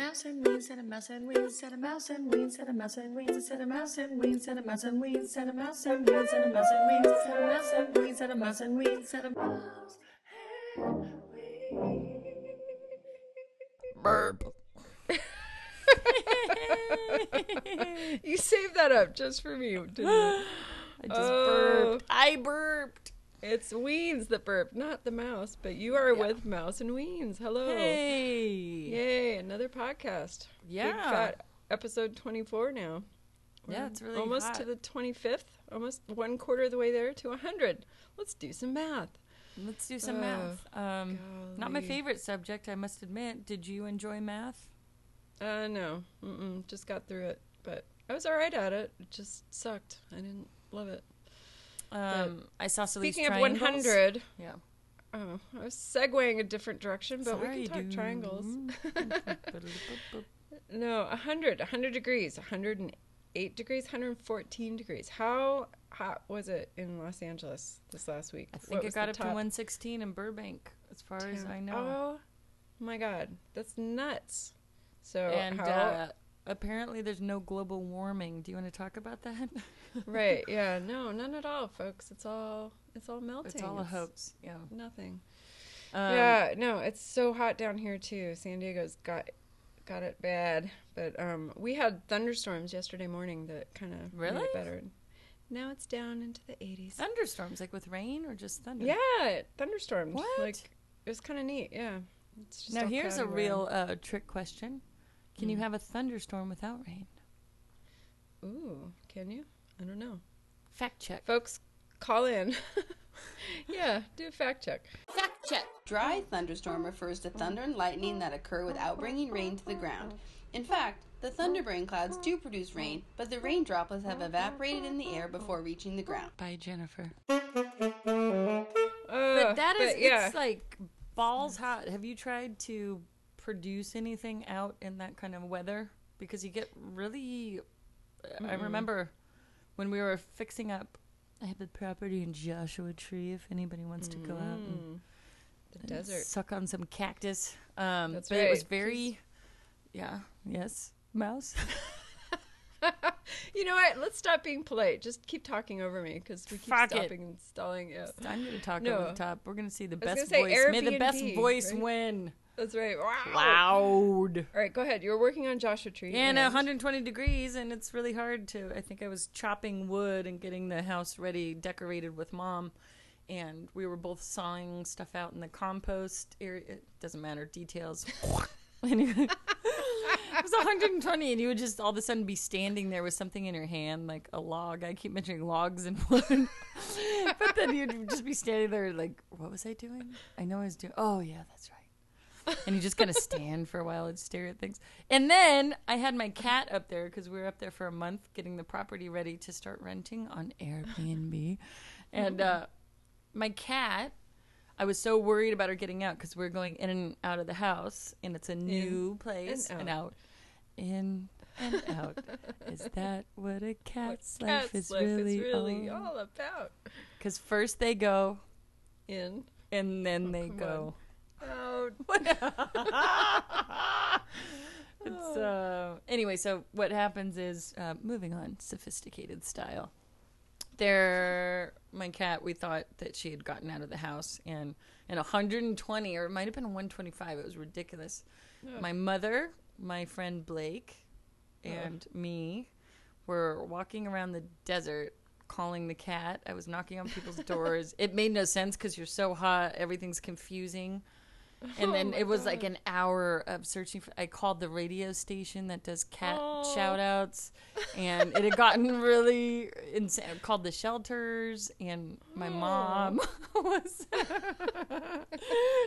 Mouse and weens, set a mouse and weens, set a mouse and weens, set a mouse and weens, set a mouse and weens, set a mouse and weens, set a mouse and weens, set a mouse and weens, set a mouse and weens, set a mouse and weens, set a mouse and Burp. you saved that up just for me, didn't you? I just Oh. burped. I burped. It's Weens that burp, not the mouse, but you are with Mouse and Weens. Hello. Hey. Yay, another podcast. Yeah. fat episode 24 now. Yeah, We're it's really almost hot. to the 25th, almost one quarter of the way there to 100. Let's do some math. Let's do some Oh, math. Um, not my favorite subject, I must admit. Did you enjoy math? Uh, no, Mm-mm, just got through it, but I was all right at it. It just sucked. I didn't love it. Um, isosceles Speaking of 100, Yeah. oh, I was segueing a different direction, but Sorry, we can talk dude. triangles. No, 100, 100 degrees, 108 degrees, 114 degrees. How hot was it in Los Angeles this last week? I think it got up to 116 in Burbank, as far as? I know. Oh my god, that's nuts. So and how? uh, apparently, there's no global warming. Do you want to talk about that? right? Yeah, no, none at all, folks. It's all it's all melting. it's all a hoax. Yeah. Nothing. Um, yeah, no, it's so hot down here too. San Diego's got got it bad, but um, we had thunderstorms yesterday morning that kind of made Really? it better. Now it's down into the 80s. Thunderstorms, like with rain or just thunder? Yeah, thunderstorms. What? Like it was kind of neat. Yeah. It's just Now here's a real uh, trick question: Can you Mm. have a thunderstorm without rain? Ooh, can you? I don't know. Fact check. Folks, call in. yeah, do a fact check. Fact check. Dry thunderstorm refers to thunder and lightning that occur without bringing rain to the ground. In fact, the thunderbrain clouds do produce rain, but the rain droplets have evaporated in the air before reaching the ground. Bye, Jennifer. Uh, But that is, yeah. it's like balls hot. Have you tried to produce anything out in that kind of weather? Because you get really. I remember when we were fixing up. I have the property in Joshua Tree. If anybody wants to go out and, Mm, the and desert. suck on some cactus. Um, That's but it was right. very. Yeah. Yes. Mouse. You know what? Let's stop being polite. Just keep talking over me because we keep Fuck it. stopping and stalling. Yeah, I'm going to talk No. over the top. We're going to see the best voice. say May the best voice right? win. That's right. Wow. Loud. All right, go ahead. You were working on Joshua Tree. And 120 degrees, and it's really hard to. I think I was chopping wood and getting the house ready, decorated with mom, and we were both sawing stuff out in the compost area. It doesn't matter details. Anyway, it was 120, and you would just all of a sudden be standing there with something in your hand, like a log. I keep mentioning logs and wood, but then you'd just be standing there, like, what was I doing? I know I was doing. Oh yeah, that's right and you just kind of stand for a while and stare at things. And then I had my cat up there because we were up there for a month getting the property ready to start renting on Airbnb. And uh, my cat, I was so worried about her getting out because we are going in and out of the house, and it's a new place and and out. In and out. is that what a cat's What life cat's is life really, is really all? all about. Because first they go, In. and then they come go. Oh, it's uh anyway so what happens is uh, moving on sophisticated style. There my cat we thought that she had gotten out of the house and in 120 or it might have been 125 it was ridiculous. My mother my friend blake and me were walking around the desert calling the cat. I was knocking on people's doors. It made no sense because you're so hot everything's confusing and oh then it was like an hour of searching for i called the radio station that does cat Oh. shout outs and it had gotten really insane called the shelters and my mom was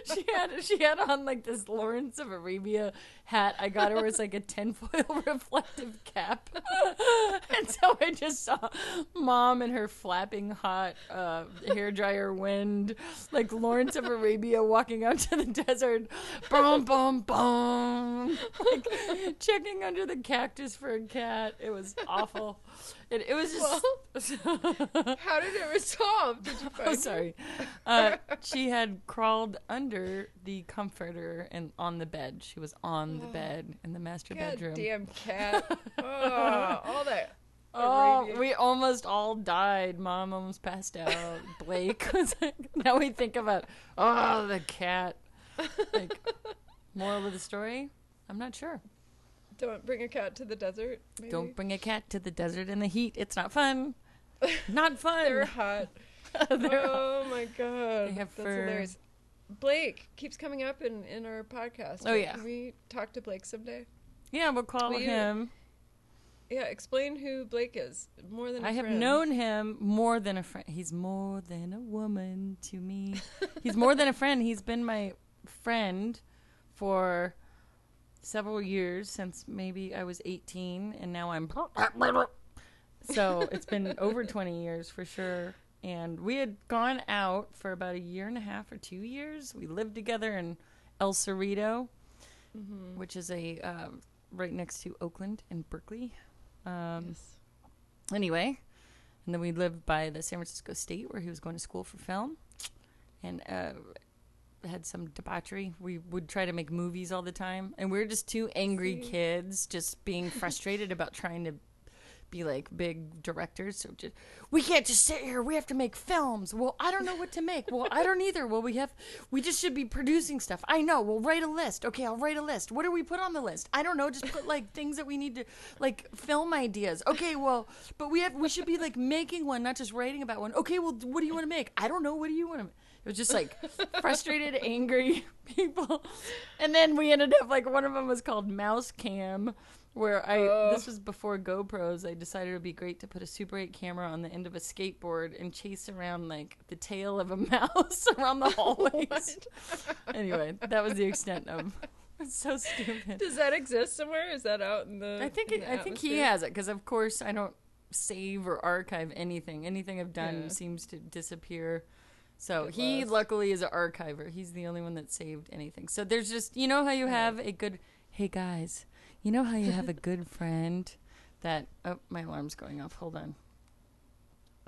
she had she had on like this lawrence of arabia hat i got her was like a tinfoil reflective cap and so i just saw mom and her flapping hot uh, hair dryer wind like lawrence of arabia walking out to the desert boom boom boom like checking under the cactus for a cat. It was awful. It, it was just. How did it resolve? Did you find oh, sorry. Uh, she had crawled under the comforter and on the bed. She was on the bed in the master God bedroom. damn cat. Oh, all that. Oh, Arabian- we almost all died. Mom almost passed out. Blake was like, now we think about, oh, the cat. Like, moral of the story? I'm not sure. Don't bring a cat to the desert. Maybe. Don't bring a cat to the desert in the heat. It's not fun. Not fun. They're hot. They're oh my god. They have That's fur. hilarious. Blake keeps coming up in, in our podcast. Oh, yeah. Can we talk to Blake someday? Yeah, we'll call Will you- him. Yeah, explain who Blake is. More than a I have friend. known him more than a friend. He's more than a woman to me. He's more than a friend. He's been my friend for several years since maybe I was 18 and now I'm so it's been over 20 years for sure. And we had gone out for about a year and a half or 2 years. We lived together in El Cerrito, which is a um, right next to Oakland and Berkeley. Um, Yes. anyway, and then we lived by the San Francisco State where he was going to school for film, and uh, had some debauchery. We would try to make movies all the time, and we were just two angry kids, just being frustrated about trying to be like big directors. So just we can't just sit here. We have to make films. Well, I don't know what to make. Well, I don't either. Well, we have we just should be producing stuff. I know. We'll write a list. Okay, I'll write a list. What do we put on the list? I don't know. Just put like things that we need to like film ideas. Okay, well, but we have we should be like making one, not just writing about one. Okay, well, what do you want to make? I don't know. What do you want to make? It was just like frustrated, angry people. And then we ended up like one of them was called Mouse Cam, where I Ugh. this was before GoPros. I decided it would be great to put a Super 8 camera on the end of a skateboard and chase around like the tail of a mouse around the oh, hallways. anyway, that was the extent of. It's so stupid. Does that exist somewhere? Is that out in the? I think it, the I think he has it because of course I don't save or archive anything. Anything I've done Yeah. seems to disappear. So he luckily is an archiver. He's the only one that saved anything. So there's just you know how you have a good hey guys, you know how you have a good friend that oh my alarm's going off. Hold on.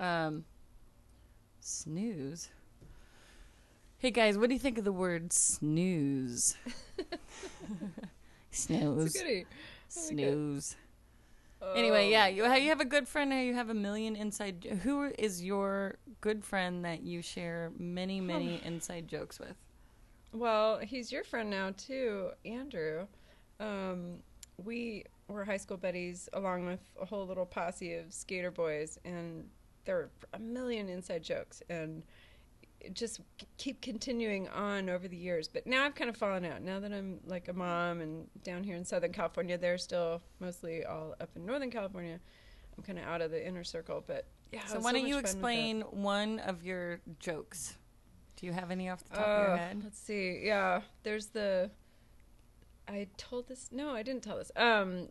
Um snooze. Hey guys, what do you think of the word snooze? snooze. Goodie. Like. Snooze. Anyway, Oh, yeah, you, you have a good friend, you have a million inside. Who is your good friend that you share many, many inside jokes with? Well, he's your friend now too, Andrew. Um, we were high school buddies along with a whole little posse of skater boys, and there were a million inside jokes, and just keep continuing on over the years. But now I've kind of fallen out. Now that I'm like a mom and down here in Southern California, they're still mostly all up in Northern California. I'm kind of out of the inner circle, but yeah. So why don't you fun with that. explain one of your jokes? Do you have any off the top of your Uh, head? Let's see. Yeah, there's the. I told this. No, I didn't tell this. Um,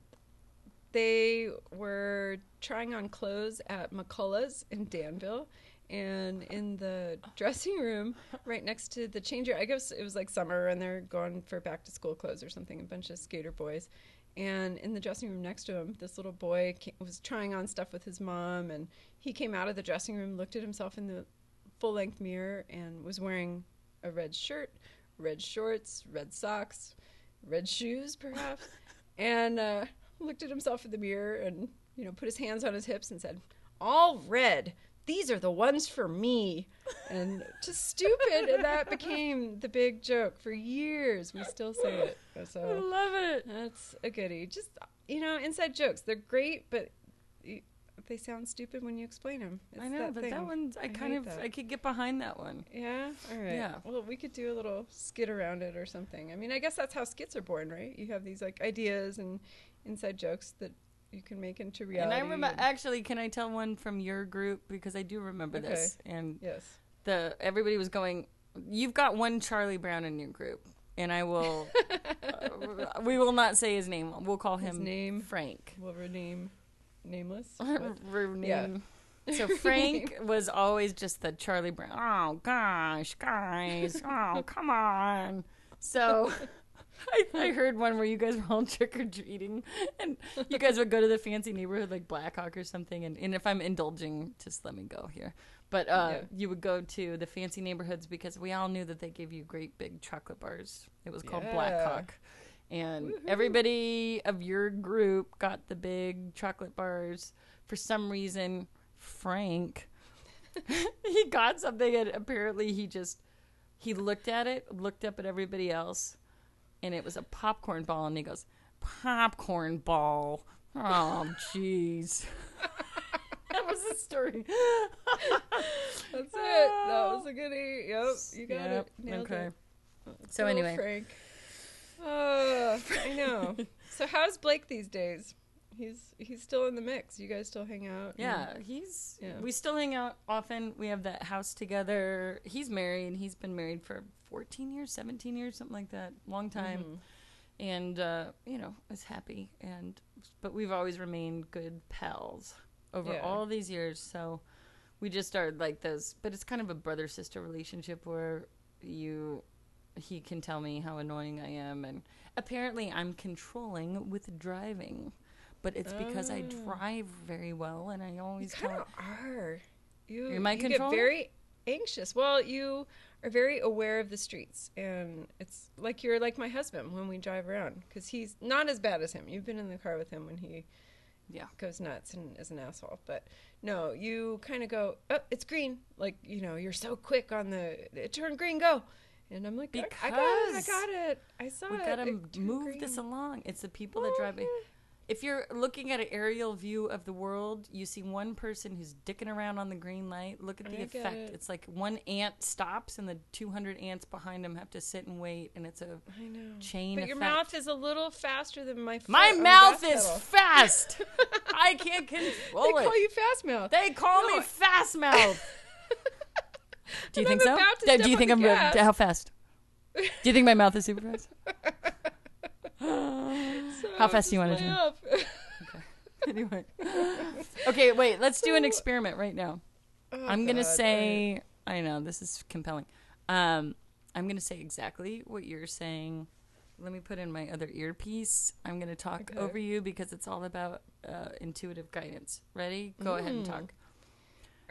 they were trying on clothes at McCullough's in Danville, and in the dressing room right next to the changer. I guess it was like summer, and they're going for back to school clothes or something. A bunch of skater boys. And in the dressing room next to him, this little boy ca- was trying on stuff with his mom, and he came out of the dressing room, looked at himself in the full length mirror and was wearing a red shirt, red shorts, red socks, red shoes, perhaps, and uh, looked at himself in the mirror and you know put his hands on his hips and said, "All red. These are the ones for me." And just stupid, and that became the big joke for years. We still say it. I love it. that's a goodie. Just you know, inside jokes. They're great, but. They sound stupid when you explain them. I know, but that one i, I kind of that. I could get behind that one. Yeah. All right. Yeah. Well, we could do a little skit around it or something. I mean, I guess that's how skits are born, right? You have these like ideas and inside jokes that you can make into reality. and I remember actually, can I tell one from your group because I do remember Okay. this and yes. the everybody was going you've got one charlie brown in your group and i will uh, we will not say his name we'll call His him name? frank We'll rename nameless. Rename. so frank was always just the charlie brown oh gosh guys oh come on so I, I heard one where you guys were all trick or treating, and you guys would go to the fancy neighborhood like Blackhawk or something. And, and if I'm indulging, just let me go here. But uh, Yeah. you would go to the fancy neighborhoods because we all knew that they gave you great big chocolate bars. It was called Yeah. Blackhawk. And everybody of your group got the big chocolate bars. For some reason, Frank, he got something and apparently he just he looked at it, looked up at everybody else, and it was a popcorn ball, and he goes, "Popcorn ball." Oh, jeez. that was the story. That's it. That was a goodie. Yep, you got Yep, it. Nailed okay. it. So anyway, Frank. Uh, I know. so how's Blake these days? He's he's still in the mix. You guys still hang out? and- yeah, he's. Yeah. We still hang out often. We have that house together. He's married. And he's been married for fourteen years, seventeen years, something like that. Long time. Mhm. and uh, you know is happy and but we've always remained good pals over Yeah. all these years so we just started like this but it's kind of a brother sister relationship where you he can tell me how annoying i am and apparently i'm controlling with driving but it's because i Oh. drive very well and i always kind of are. You, Am I you get very anxious. Well, you are very aware of the streets, and it's like you're like my husband when we drive around because he's not as bad as him. You've been in the car with him when he Yeah. goes nuts and is an asshole. But no, you kind of go, oh, it's green. Like you know, you're so quick on the it turned green. Go. And I'm like, I, I got it, I Because got it, I saw we it. gotta it move this along it's the people that Oh, drive it yeah. If you're looking at an aerial view of the world, you see one person who's dicking around on the green light. Look at the I effect. it. It's like one ant stops and the 200 ants behind him have to sit and wait, and it's a I know. chain But effect. your mouth is a little faster than my My mouth is pedal. fast. I can't They control it. They call you fast mouth. they call No, me fast mouth. Do you And think I'm so? Do- you think I'm gas. how fast? Do you think my mouth is super fast? How fast do you wanna lay do? off. anyway. Okay, wait. Let's do an experiment right now. Oh, I'm gonna God, say I know this is compelling. Um, I'm gonna say exactly what you're saying. Let me put in my other earpiece. I'm gonna talk Okay. over you because it's all about uh, intuitive guidance. Ready? Go ahead and Mm. talk.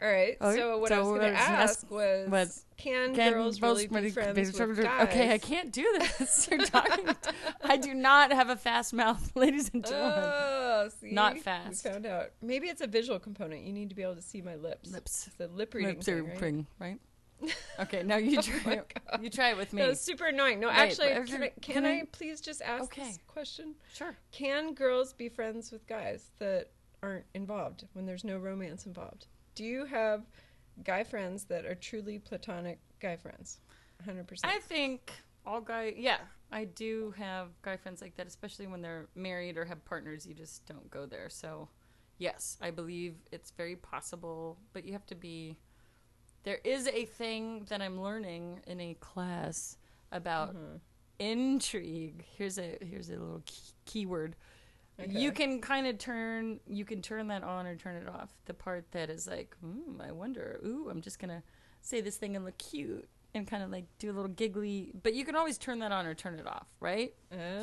All right. Okay, So what so I was going to ask- ask was, what- can, Can girls really be friends with guys? Okay, I can't do this. You're talking. I do not have a fast mouth, ladies and gentlemen. Oh, see? Not fast. We found out. Maybe it's a visual component. You need to be able to see my lips. Lips. The lip reading Lips are thing, right? ring, right? Okay, now you oh try. my it. you try it with me. That was super annoying. No, Wait, actually, but can I, can can I- please just ask Okay. this question? Sure. Can girls be friends with guys that aren't involved when there's no romance involved? Do you have guy friends that are truly platonic guy friends? 100%. I think all guy, yeah, I do have guy friends like that, especially when they're married or have partners. You just don't go there. So, yes, I believe it's very possible, but you have to be. There is a thing that I'm learning in a class about Mhm. intrigue. Here's a here's a little key, keyword. You can kind of turn you can turn that on or turn it off. The part that is like, hmm, I wonder. Ooh, I'm just gonna say this thing and look cute and kind of like do a little giggly. But you can always turn that on or turn it off, right?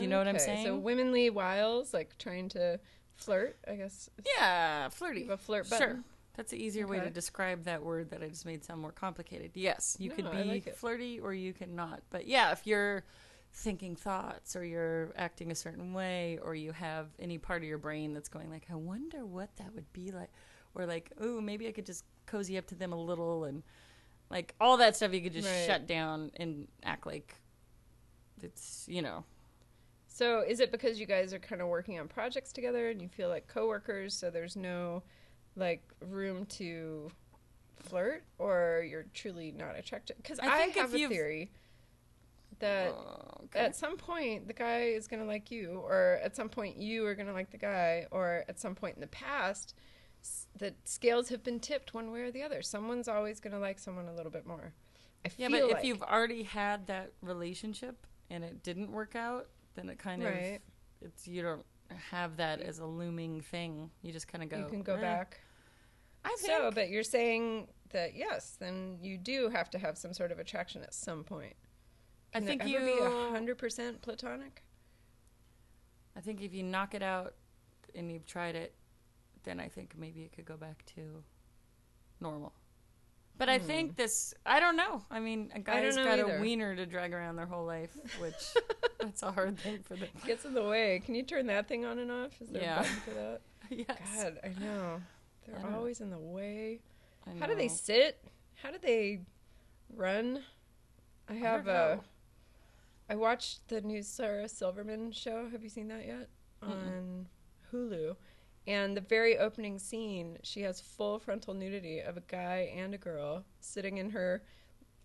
you know what I'm saying? So womanly wiles, like trying to flirt, I guess. Yeah, flirty. a flirt button. Sure. That's an easier way to describe that word that I just made sound more complicated. Yes, you No, could be like flirty or you could not. But yeah, if you're thinking thoughts or you're acting a certain way or you have any part of your brain that's going like, I wonder what that would be like or like, oh, maybe I could just cozy up to them a little and like all that stuff you could just Right. shut down and act like it's, you know, So is it because you guys are kind of working on projects together and you feel like coworkers, so there's no like room to flirt, or you're truly not attracted? Because I I, have a theory that Oh, okay. at some point the guy is going to like you, or at some point you are going to like the guy, or at some point in the past s- the scales have been tipped one way or the other. Someone's always going to like someone a little bit more. I Yeah, but if you've already had that relationship and it didn't work out, then it kind Right. of it's you don't have that as a looming thing. You just kind of go. you can go "Eh." back. I think. So, but you're saying that yes, then you do have to have some sort of attraction at some point. I Can think you. hundred percent platonic. I think if you knock it out and you've tried it, then I think maybe it could go back to normal. But I think hmm. this, I don't know. I mean, a guy's know got either. a wiener to drag around their whole life, which that's a hard thing for them. Gets in the way. Can you turn that thing on and off? Is there Yeah. a button for that? yes. God, I know. They're know. always in the way. I How do they sit? How do they run? I have a. know. I watched the new Sarah Silverman show. Have you seen that yet? On Hulu. And the very opening scene, she has full frontal nudity of a guy and a girl sitting in her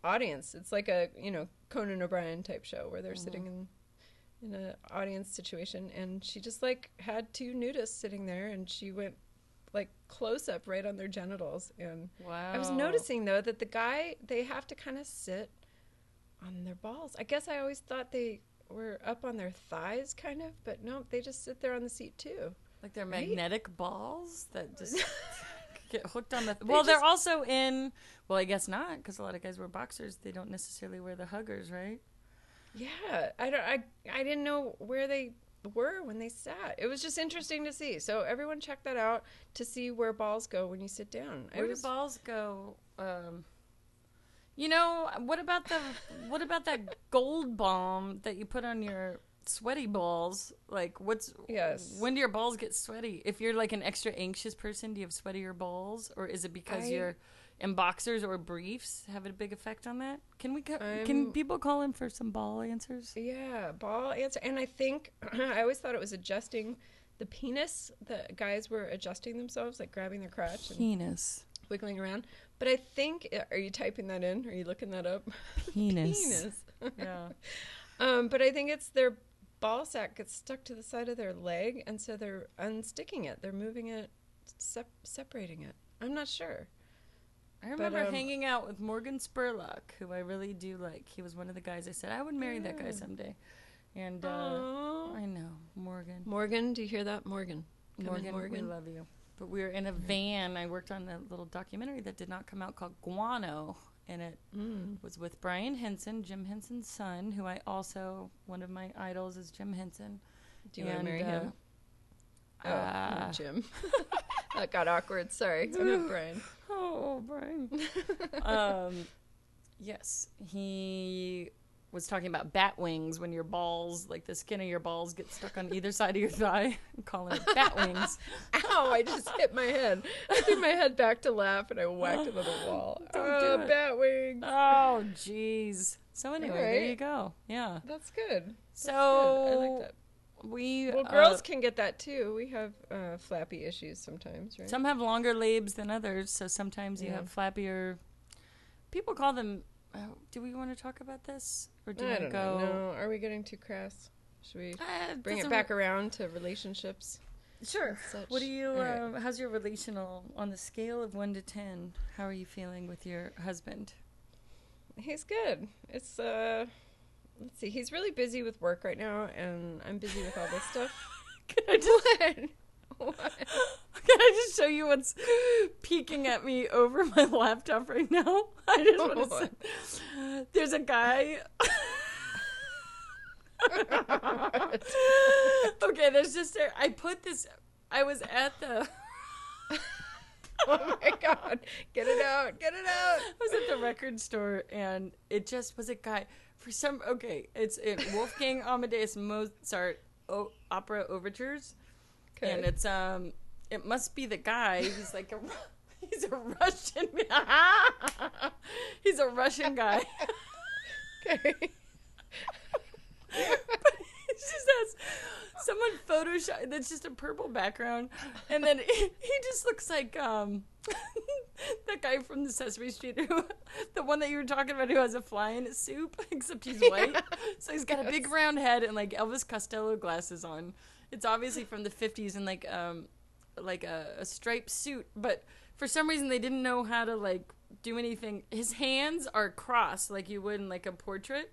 audience. It's like a, you know, Conan O'Brien type show where they're mm-hmm. sitting in in an audience situation and she just like had two nudists sitting there and she went like close up right on their genitals and Wow. I was noticing though that the guy they have to kind of sit on their balls. I guess I always thought they were up on their thighs kind of, but no, they just sit there on the seat too. Like they're Right? magnetic balls that just get hooked on the. well, they're also in. Well, I guess not, because a lot of guys wear boxers. They don't necessarily wear the huggers, right? Yeah, I don't I I didn't know where they were when they sat. It was just interesting to see. So everyone check that out to see where balls go when you sit down. Where was, do balls go? Um, you know, what about the what about that gold balm that you put on your sweaty balls? Like, what's Yes. When do your balls get sweaty? If you're like an extra anxious person, do you have sweatier balls, or is it because I- you're in boxers or briefs have a big effect on that? Can we co- can people call in for some ball answers? Yeah, ball answer. And I think I always thought it was adjusting the penis. The guys were adjusting themselves, like grabbing their crotch and Penis. wiggling around. But I think, are you typing that in? Are you looking that up? Penis. penis. Yeah. Um, but I think it's their ball sack gets stuck to the side of their leg, and so they're unsticking it. They're moving it, sep- separating it. I'm not sure. I remember um, hanging out with Morgan Spurlock, who I really do like. He was one of the guys I said I would marry that guy someday. And uh, I know Morgan. Morgan, do you hear that, Morgan? Come in, Morgan, Morgan. we love you. But we were in a van. I worked on a little documentary that did not come out called Guano, and it Mm. was with Brian Henson, Jim Henson's son, who I also one of my idols is Jim Henson. Do you want to And, marry him? uh, Oh, uh, Jim. that got awkward. Sorry. I meant Brian. Oh, Brian. um, yes, he was talking about bat wings when your balls, like the skin of your balls, get stuck on either side of your thigh. calling it bat wings. Ow, I just hit my head. I threw my head back to laugh and I whacked the wall. Don't oh, do it. bat wings. Oh, jeez. So anyway, there you go. Yeah. That's good. So I like that. we Well, uh, girls can get that too. We have uh, flappy issues sometimes, right? some have longer labes than others, so sometimes you Yeah. have flappier. People call them. Uh, do we want to talk about this, or do we I want to don't go? know. No, are we getting too crass? Should we Uh, bring it doesn't back around to relationships? Sure. What do you? All right. Um, how's your relational on the scale of one to ten? How are you feeling with your husband? He's good. It's uh, let's see. He's really busy with work right now, and I'm busy with all this stuff. Can I just? what? Can I just show you what's peeking at me over my laptop right now? I just want to say, there's a guy. okay, there's just a, I put this. I was at the. oh my god! Get it out! Get it out! I was at the record store and it just was a guy for some okay it's in Wolfgang Amadeus Mozart o- opera overtures Okay. and it's um it must be the guy. He's like a he's a Russian he's a Russian guy. Okay. but he just has someone Photoshop that's just a purple background. And then he, he just looks like um that guy from the Sesame Street who the one that you were talking about who has a fly in his soup except he's white. So he's got a big round head and like Elvis Costello glasses on it's obviously from the 50s and like um like a, a striped suit but for some reason they didn't know how to like do anything his hands are crossed like you would in like a portrait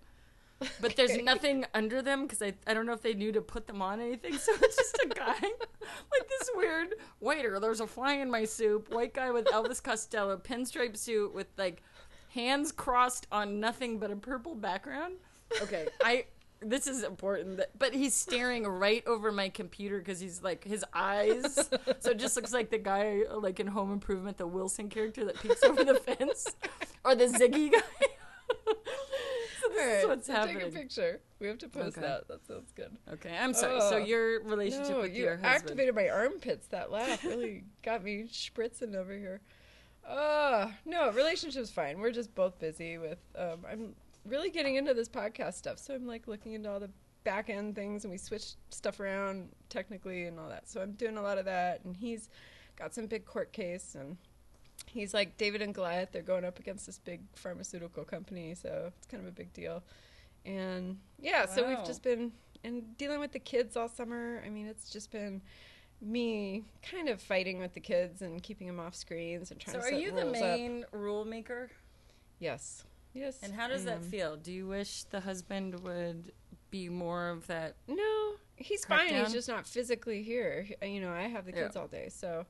but there's nothing under them because I, I don't know if they knew to put them on anything. So it's just a guy, like this weird waiter. There's a fly in my soup. White guy with Elvis Costello pinstripe suit with like hands crossed on nothing but a purple background. Okay, I this is important. But he's staring right over my computer because he's like his eyes. so it just looks like the guy like in Home Improvement, the Wilson character that peeks over the fence, or the Ziggy guy. so this All is what's so happening. Take a picture. We have to post Okay. that. That sounds good. Okay, I'm sorry. so Oh. your relationship No, with you your husband. You activated my armpits. That laugh really got me spritzing over here. Uh no, relationship's fine. We're just both busy with. Um, I'm really getting into this podcast stuff, so I'm like looking into all the back end things, and we switch stuff around technically and all that. So I'm doing a lot of that, and he's got some big court case, and he's like David and Goliath. They're going up against this big pharmaceutical company, so it's kind of a big deal. And yeah, so we've just been and dealing with the kids all summer. I mean, it's just been me kind of fighting with the kids and keeping them off screens and trying So to are set you the up. main rule maker? Yes. Yes. And how does that feel? Do you wish the husband would be more of that? No, he's fine. down? He's just not physically here. You know, I have the Yeah. kids all day, so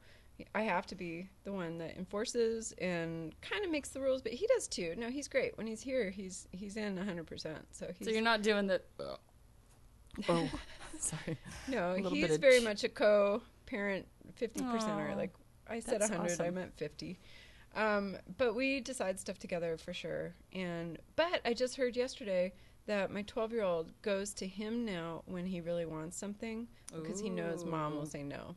I have to be the one that enforces and kind of makes the rules. But he does too. No, he's great when he's here. He's he's in hundred percent. So he's So you're not doing the. Oh, oh sorry. no. He's very ch- much a co-parent, fifty percenter. Aw, Like I said, hundred. I meant fifty. Um, but we decide stuff together for sure. And but I just heard yesterday that my 12 year old goes to him now when he really wants something because he knows mom will say no.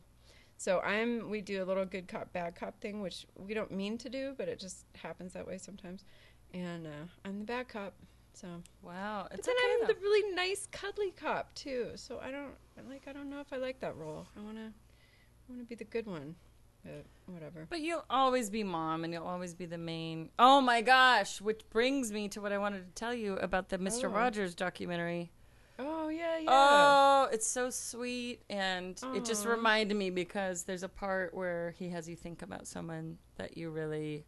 So I'm we do a little good cop bad cop thing, which we don't mean to do, but it just happens that way sometimes. And uh, I'm the bad cop. So Wow, but then okay I'm though. the really nice cuddly cop too. So I don't like I don't know if I like that role. I wanna I wanna be the good one. But whatever. But you'll always be mom, and you'll always be the main. Oh my gosh! Which brings me to what I wanted to tell you about the Mister Oh. Rogers documentary. Oh yeah, yeah. Oh, it's so sweet, and it just reminded me because there's a part where he has you think about someone that you really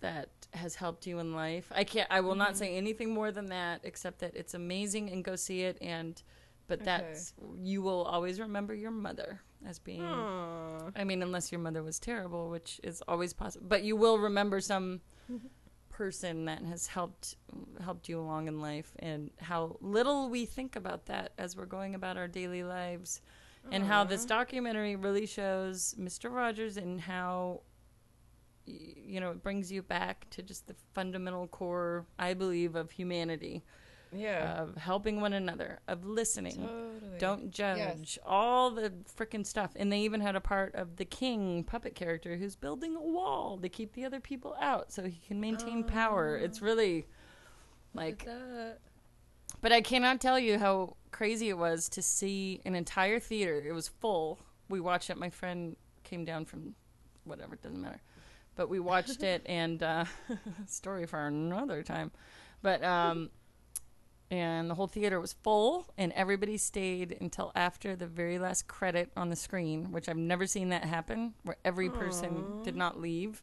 that has helped you in life. I can't. I will Mm-hmm. not say anything more than that, except that it's amazing and go see it. And but Okay. that's you will always remember your mother as being. Aw. I mean, unless your mother was terrible, which is always possible. But you will remember some person that has helped helped you along in life, and how little we think about that as we're going about our daily lives, and how this documentary really shows Mister Rogers and how you know it brings you back to just the fundamental core, I believe, of humanity, Yeah. of helping one another, of listening. Totally. don't judge all the freaking stuff. And they even had a part of the king puppet character who's building a wall to keep the other people out so he can maintain power. It's really like but i cannot tell you how crazy it was to see an entire theater. It was full. We watched it. My friend came down from whatever it doesn't matter. But we watched it and uh story for another time. But um and the whole theater was full and everybody stayed until after the very last credit on the screen which i've never seen that happen where every person did not leave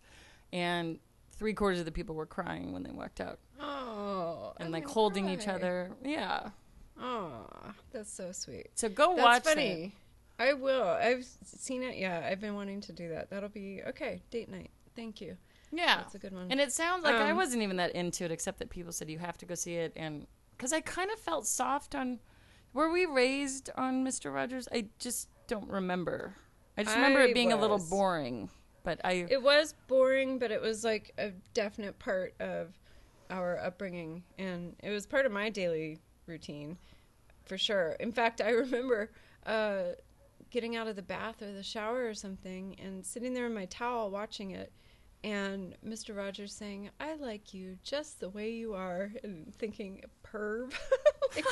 and three quarters of the people were crying when they walked out Oh. and I'm like gonna holding each other yeah Oh, that's so sweet. so go watch it. That's watch funny. I will. I've seen it. Yeah, I've been wanting to do that. That'll be okay. Date night. Thank you. yeah That's a good one. and it sounds like i Um, wasn't even that into it except that people said you have to go see it and because i kind of felt soft on were we raised on mr rogers? I just don't remember. I just remember I it being a little boring but i It was boring, but it was like a definite part of our upbringing, and it was part of my daily routine, for sure. In fact, I remember uh, getting out of the bath or the shower or something, and sitting there in my towel watching it, and Mr. Rogers saying, "I like you just the way you are," and thinking, "Perv, like,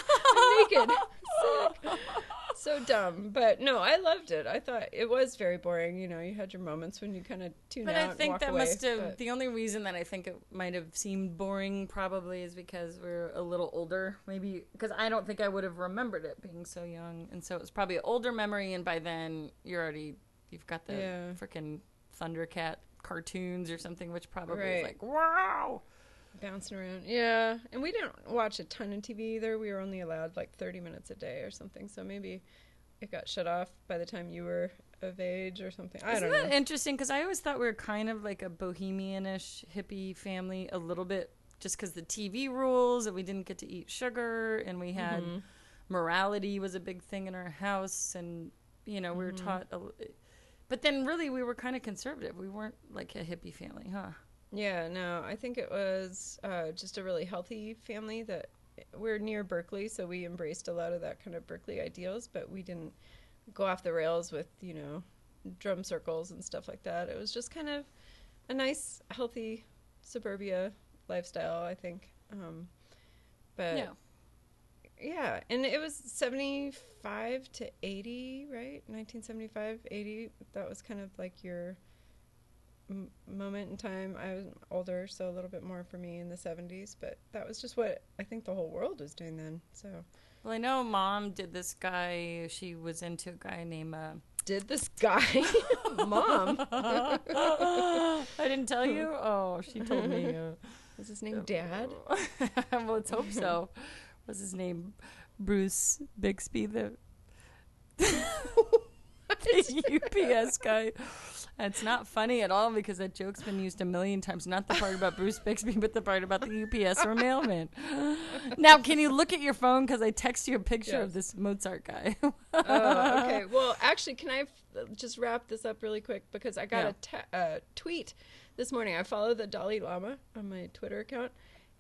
naked." Sick. So dumb, but no, I loved it. I thought it was very boring. You know, you had your moments when you kind of tune But out. But I think that away, must have but- the only reason that I think it might have seemed boring probably is because we're a little older, maybe because I don't think I would have remembered it being so young, and so it was probably an older memory, and by then you're already you've got the Yeah. freaking Thundercat cartoons or something, which probably Right. is like wow. bouncing around. Yeah, and we didn't watch a ton of TV either. We were only allowed like 30 minutes a day or something. So maybe it got shut off by the time you were of age or something. I Isn't don't that interesting? Because I always thought we were kind of like a bohemianish hippie family, a little bit just because the TV rules that we didn't get to eat sugar, and we had Mm-hmm. morality was a big thing in our house, and you know we were Mm-hmm. taught. A, but then really we were kind of conservative. We weren't like a hippie family, huh? Yeah, no, I think it was uh, just a really healthy family that we're near Berkeley, so we embraced a lot of that kind of Berkeley ideals, but we didn't go off the rails with, you know, drum circles and stuff like that. It was just kind of a nice, healthy suburbia lifestyle, I think. Um, but yeah. Yeah, and it was 75 to 80, right? 1975, 80. That was kind of like your m- moment in time. I was older, so a little bit more for me in the 70s, but that was just what I think the whole world was doing then. So, Well, I know mom did this guy. She was into a guy named. Uh, did this guy, mom, I didn't tell you. Oh, she told me. Uh, was his name Dad? well, let's hope so. What's his name? Bruce Bixby, the, the UPS guy. It's not funny at all because that joke's been used a million times. Not the part about Bruce Bixby, but the part about the UPS or mailman. Now, can you look at your phone? Because I text you a picture of this Mozart guy. oh, okay. Well, actually, can I f- just wrap this up really quick because I got Yeah. a uh, tweet this morning. I follow the Dalai Lama on my Twitter account,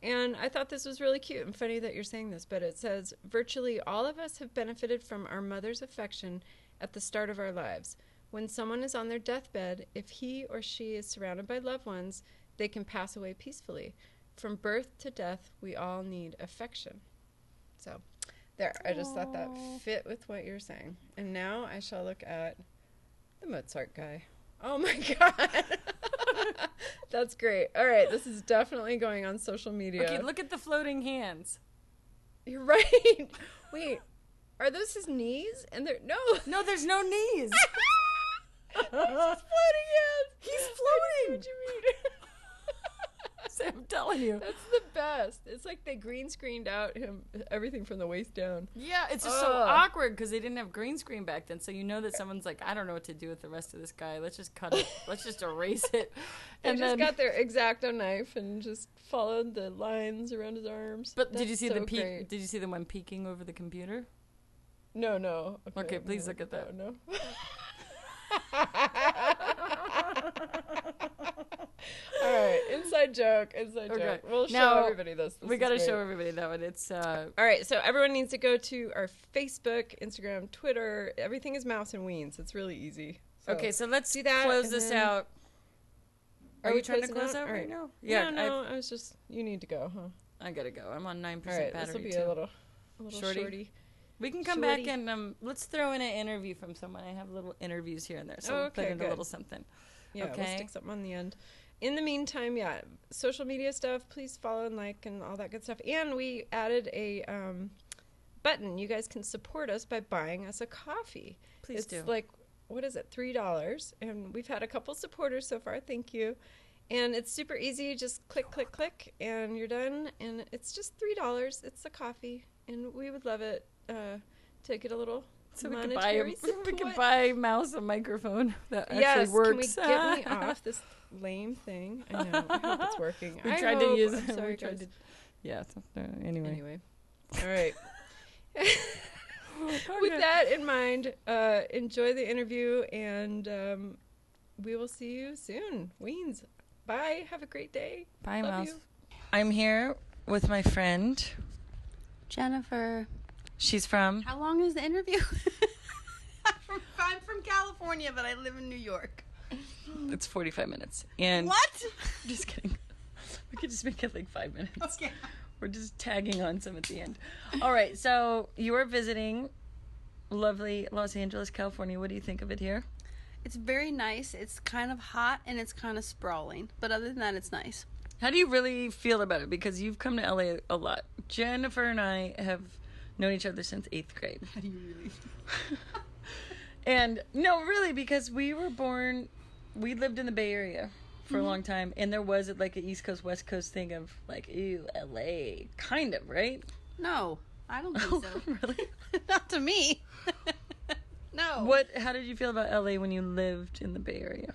and I thought this was really cute and funny that you're saying this. But it says virtually all of us have benefited from our mother's affection at the start of our lives. When someone is on their deathbed, if he or she is surrounded by loved ones, they can pass away peacefully. From birth to death, we all need affection. So, there, I just thought that fit with what you're saying. And now I shall look at the Mozart guy. Oh my god. That's great. All right, this is definitely going on social media. okay, look at the floating hands. You're right. Wait, are those his knees? And they're no. No, there's no knees. He's floating hands. He's floating. what you mean. I'm telling you. That's the best. It's like they green screened out him everything from the waist down. Yeah, it's just so awkward because they didn't have green screen back then. So you know that someone's like, I don't know what to do with the rest of this guy. Let's just cut it. Let's just erase it. They And just then, got their exacto knife and just followed the lines around his arms. but did you see so the peek? great. Did you see the one peeking over the computer? No, no. Okay, please no, look at that. No. All right, inside joke, inside Okay. joke. We'll show Now, everybody this. This we got to show everybody that one. It's uh, All right, so everyone needs to go to our Facebook, Instagram, Twitter. Everything is Mouse and Weens. It's really easy. So- okay. So let's do that, close this then- out. Are, Are you we trying to close out? out right right. now? Yeah, no, no. I was just. You need to go, huh? I, I gotta go. I'm on nine percent right, this will be too. a little, a little Shorty? shorty. We can come back and um, let's throw in an interview from someone. I have little interviews here and there, so Oh, we'll put okay, in a little something. Yeah, we'll stick something on the end. In the meantime, yeah, social media stuff. Please follow and like and all that good stuff. And we added a um, button. You guys can support us by buying us a coffee. Please it's do. like what is it? Three dollars, and we've had a couple supporters so far. Thank you. And it's super easy. Just click, click, click, and you're done. And it's just three dollars. It's a coffee, and we would love it uh, to get a little So we can buy a, monetary we can support. buy mouse a microphone that actually yes, works. can we get me off this lame thing? I know. I hope it's working. we I tried to use. I'm sorry, we tried guys. to. Yeah. so, uh, anyway. Anyway, all right. With that in mind, uh, enjoy the interview, and um, we will see you soon. Weens, bye. Have a great day. Bye, Love mouse. you. I'm here with my friend. Jennifer, She's from. how long is the interview? I'm, from, I'm from California, but I live in New York. It's 45 minutes. And What? just kidding. We could just make it like five minutes. Okay. We're just tagging on some at the end. All right. So you are visiting lovely Los Angeles, California. What do you think of it here? It's very nice. It's kind of hot and it's kind of sprawling, but other than that, it's nice. How do you really feel about it? Because you've come to LA a lot. Jennifer and I have known each other since eighth grade. How do you really? And no, really, because we were born, we lived in the Bay Area for a mm-hmm. long time, and there was like an East Coast West Coast thing of like, ew, LA, kind of, right? No, I don't think so. really? Not to me. no. What? How did you feel about LA when you lived in the Bay Area?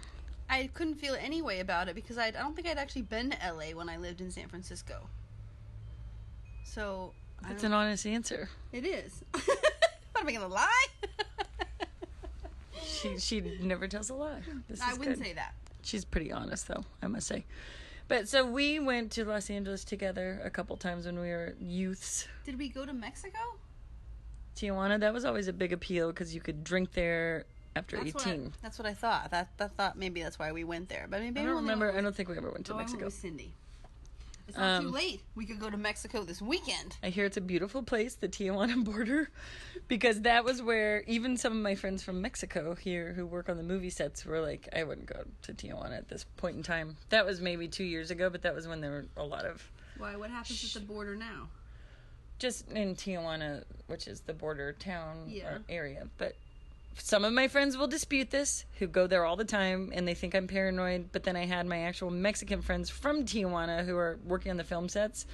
I couldn't feel any way about it because I'd, I don't think I'd actually been to LA when I lived in San Francisco. So I That's an honest answer. it is. what am I gonna lie? She she never tells a lie. This I wouldn't good. say that. She's pretty honest, though, I must say. But so we went to Los Angeles together a couple times when we were youths. Did we go to Mexico? Tijuana, that was always a big appeal because you could drink there after That's what, I, 18. that's what I thought. That that thought maybe that's why we went there. But maybe I don't remember. I don't think we ever went to Oh, Mexico. with Cindy. It's not too Um, late. We could go to Mexico this weekend. I hear it's a beautiful place, the Tijuana border, because that was where even some of my friends from Mexico here who work on the movie sets were like, I wouldn't go to Tijuana at this point in time. That was maybe two years ago, but that was when there were a lot of Why? What happens at the border now? just in Tijuana, which is the border town Yeah. area. But some of my friends will dispute this, who go there all the time, and they think I'm paranoid. But then I had my actual Mexican friends from Tijuana who are working on the film sets,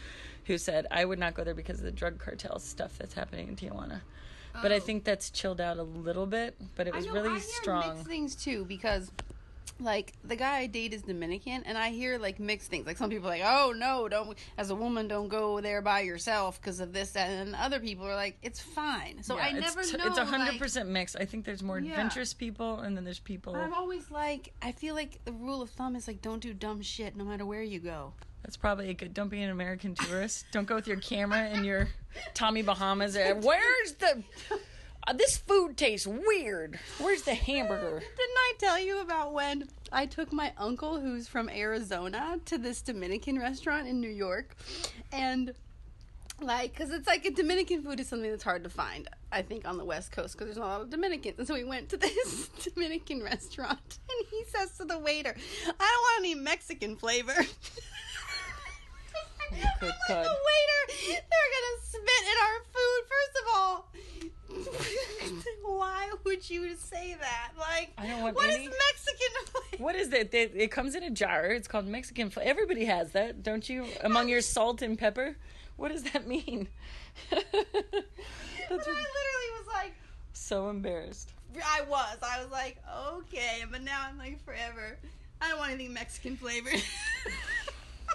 who said I would not go there because of the drug cartel stuff that's happening in Tijuana. But I Oh. think that's chilled out a little bit. But it was know, really strong. things too because like the guy I date is Dominican and I hear like mixed things. Like some people are like, "Oh no, don't as a woman don't go there by yourself because of this that." And other people are like, "It's fine." So I never it's, t- know. It's hundred like- percent mixed. I think there's more Yeah. adventurous people, and then there's people. But I'm always like, I feel like the rule of thumb is like, don't do dumb shit no matter where you go. That's probably a good. Don't be an American tourist. don't go with your camera and your Tommy Bahamas. Where's the? Uh, this food tastes weird. Where's the hamburger? Didn't I tell you about when I took my uncle, who's from Arizona, to this Dominican restaurant in New York? And, like, because it's like a Dominican food is something that's hard to find, I think, on the West Coast, because there's not a lot of Dominicans. And so we went to this Dominican restaurant, and he says to the waiter, I don't want any Mexican flavor. I'm like, the waiter, they're gonna spit in our food. First of all, why would you say that? Like, I don't want what is any- Mexican flavor? What is it? They, it comes in a jar. It's called Mexican. Everybody has that, don't you? Among your salt and pepper. What does that mean? That's I literally was like, so embarrassed. I was. I was like, okay, but now I'm like, forever. I don't want anything Mexican flavored.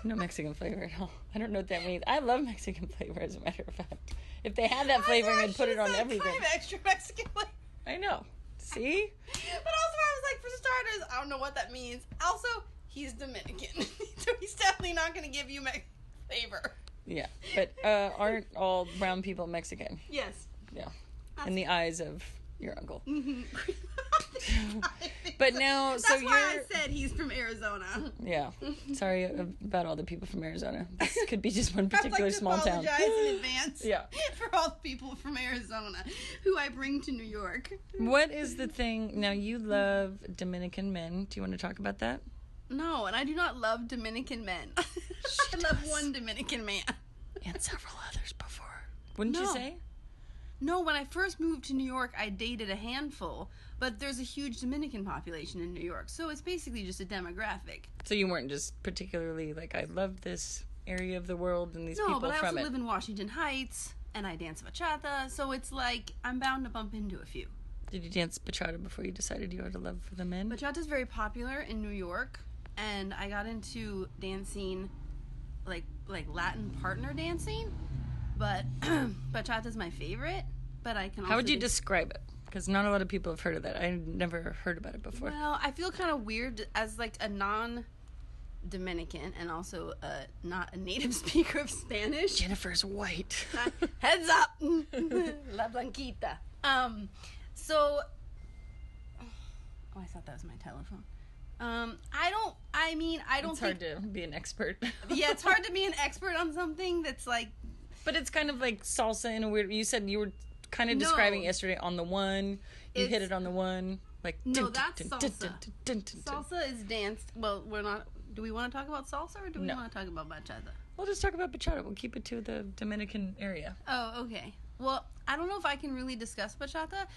No Mexican flavor at all. I don't know what that means. I love Mexican flavor, as a matter of fact. If they had that flavoring, I I'd put it on everything. Extra Mexican flavor. I know. See? But also, I was like, for starters, I don't know what that means. Also, he's Dominican, so he's definitely not going to give you Mexican flavor. Yeah. But uh, aren't all brown people Mexican? Yes. Yeah. In the eyes of your uncle. But now, That's so why I you're. said he's from Arizona. Yeah. Sorry about all the people from Arizona. This could be just one particular like to small town. apologize in advance Yeah. for all the people from Arizona who I bring to New York. What is the thing? Now, you love Dominican men. Do you want to talk about that? No, and I do not love Dominican men. I love one Dominican man. And several others before. Wouldn't you say? No, when I first moved to New York, I dated a handful, but there's a huge Dominican population in New York, so it's basically just a demographic. So you weren't just particularly like, I love this area of the world and these No, people but I from also it. live in Washington Heights, and I dance bachata, so it's like I'm bound to bump into a few. Did you dance bachata before you decided you had a love for the men? Bachata is very popular in New York, and I got into dancing, like like Latin partner dancing, but bachata's my favorite. But I can. How would you do- describe it? Because not a lot of people have heard of that. I never heard about it before. Well, I feel kind of weird as like a non Dominican and also uh, not a native speaker of Spanish. Jennifer's white. Heads up, La Blanquita. Um, so, oh, I thought that was my telephone. Um, I don't. I mean, I don't it's think. hard to be an expert. yeah, it's hard to be an expert on something that's like. But it's kind of like salsa in a weird. You said you were kind of No. describing yesterday on the one. You hit it on the one. Like No, dun, that's dun, salsa. dun. Salsa is danced. Well, we're not. Do we want to talk about salsa or do we No. want to talk about bachata? We'll just talk about bachata. We'll keep it to the Dominican area. Oh, okay. Well, I don't know if I can really discuss bachata.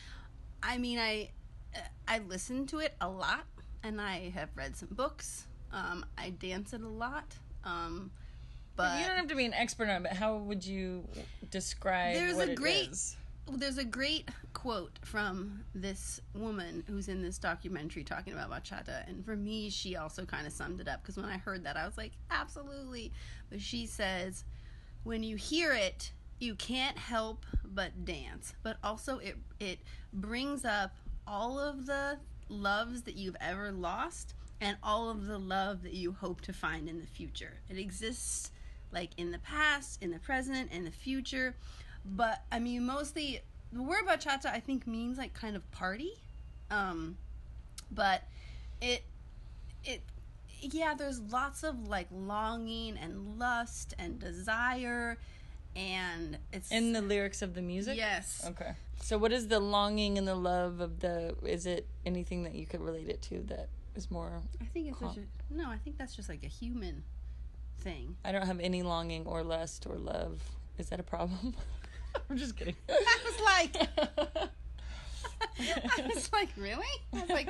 I mean, I uh, I listen to it a lot, and I have read some books. Um, I dance it a lot. Um, but you don't have to be an expert on it. But how would you describe There's what a it great- is? there's a great quote from this woman who's in this documentary talking about bachata, and for me, she also kind of summed it up because when I heard that, I was like, absolutely. But she says, when you hear it, you can't help but dance, but also it it brings up all of the loves that you've ever lost and all of the love that you hope to find in the future. It exists like in the past, in the present, in the future. But I mean, mostly the word bachata I think means like kind of party. Um, but it it yeah, there's lots of like longing and lust and desire and it's In the lyrics of the music? yes. Okay. So what is the longing and the love of the is it anything that you could relate it to that is more I think it's just no, I think that's just like a human thing. I don't have any longing or lust or love. Is that a problem? I'm just kidding. I was like I was like, really? I was like,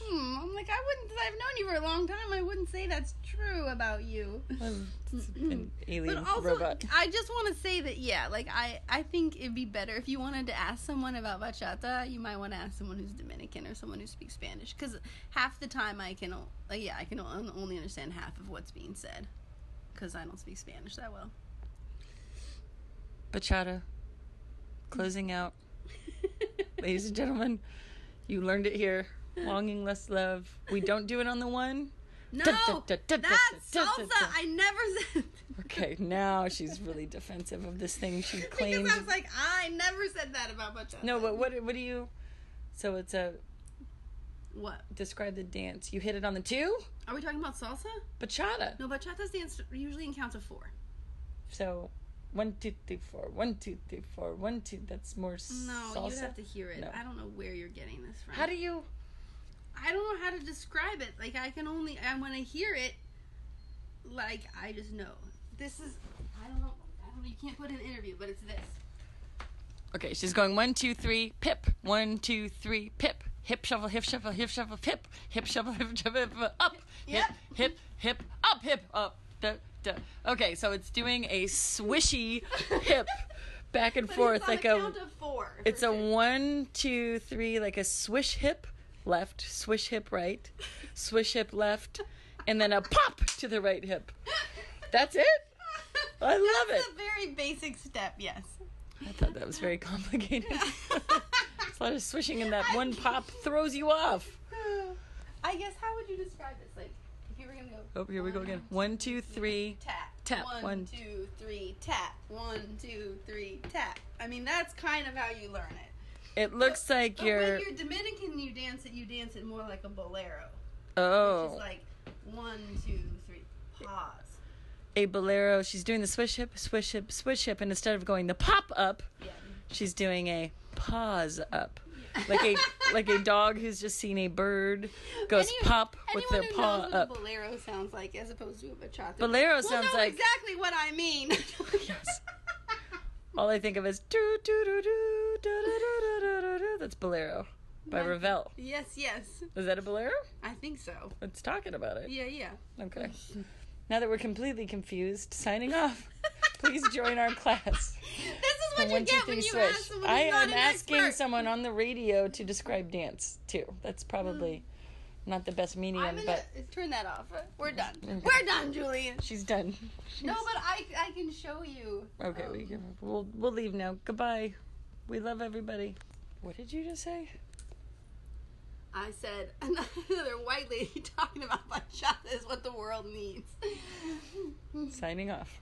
hmm. I'm like, I wouldn't. I've known you for a long time. I wouldn't say that's true about you. An alien But also, robot. I just want to say that yeah, like I, I think it'd be better if you wanted to ask someone about bachata, you might want to ask someone who's Dominican or someone who speaks Spanish, because half the time I can, like, yeah, I can only understand half of what's being said, because I don't speak Spanish that well. Bachata. Closing out. Ladies and gentlemen, you learned it here. Longing less love. We don't do it on the one. no, that's salsa. I never said. Okay, now she's really defensive of this thing she claims. Because I was like, I never said that about bachata. no, but what what do you? So it's a What? describe the dance. You hit it on the two. Are we talking about salsa? Bachata. No, bachatas dance usually in counts of four. So one two three four one two three four one two. That's more No, salsa. you have to hear it. No. I don't know where you're getting this from. How do you? I don't know how to describe it. Like I can only and when I hear it, like I just know. This is I don't know. I don't know. You can't put in an interview, but it's this. Okay, she's going one two three pip. One two three pip. Hip shuffle, hip shuffle, hip shuffle, pip. Hip shuffle, hip shuffle, hip up. Hip, Yep. hip, hip, up, hip, up. Da, da. Okay, so it's doing a swishy hip back and But forth like a a. count of four. It's a one, two, three, like a swish hip left, swish hip right, swish hip left, and then a pop to the right hip. That's it? I love That's it. a very basic step. Yes. I thought that was very complicated. It's a lot of swishing, and that one pop throws you off. I guess how would you describe this? Like if you were gonna go. Oh, here we go again. One, two, three. Tap. Tap. One, One. two, three, tap. One, two, three, tap. I mean, that's kind of how you learn it. It looks like But you're. when you're Dominican, you dance it. You dance it more like a bolero, which Oh, is like one, two, three, pause. a bolero. She's doing the swish hip, swish hip, swish hip, and instead of going the pop up, Yeah. she's doing a pause up. Like a like a dog who's just seen a bird goes pop with their who paw knows up. what a bolero sounds like, as opposed to a bachata. Bolero will sounds like- exactly what I mean. Yes. All I think of is do do do do do do do do do. That's bolero by Right. Ravel. yes, yes, Is that a bolero? I think so. It's talking about it. Yeah, yeah. Okay. Now that we're completely confused, signing off. Please join our class. This is what you get when you swish. ask someone I not am an asking expert. someone on the radio to describe dance too. That's probably not the best medium, I'm gonna but turn that off. We're done. Okay. We're done, Julian. she's done. No, but I I can show you. Okay, um, we can, we'll we'll leave now. Goodbye. We love everybody. What did you just say? I said another white lady talking about bachata is what the world needs. Signing off.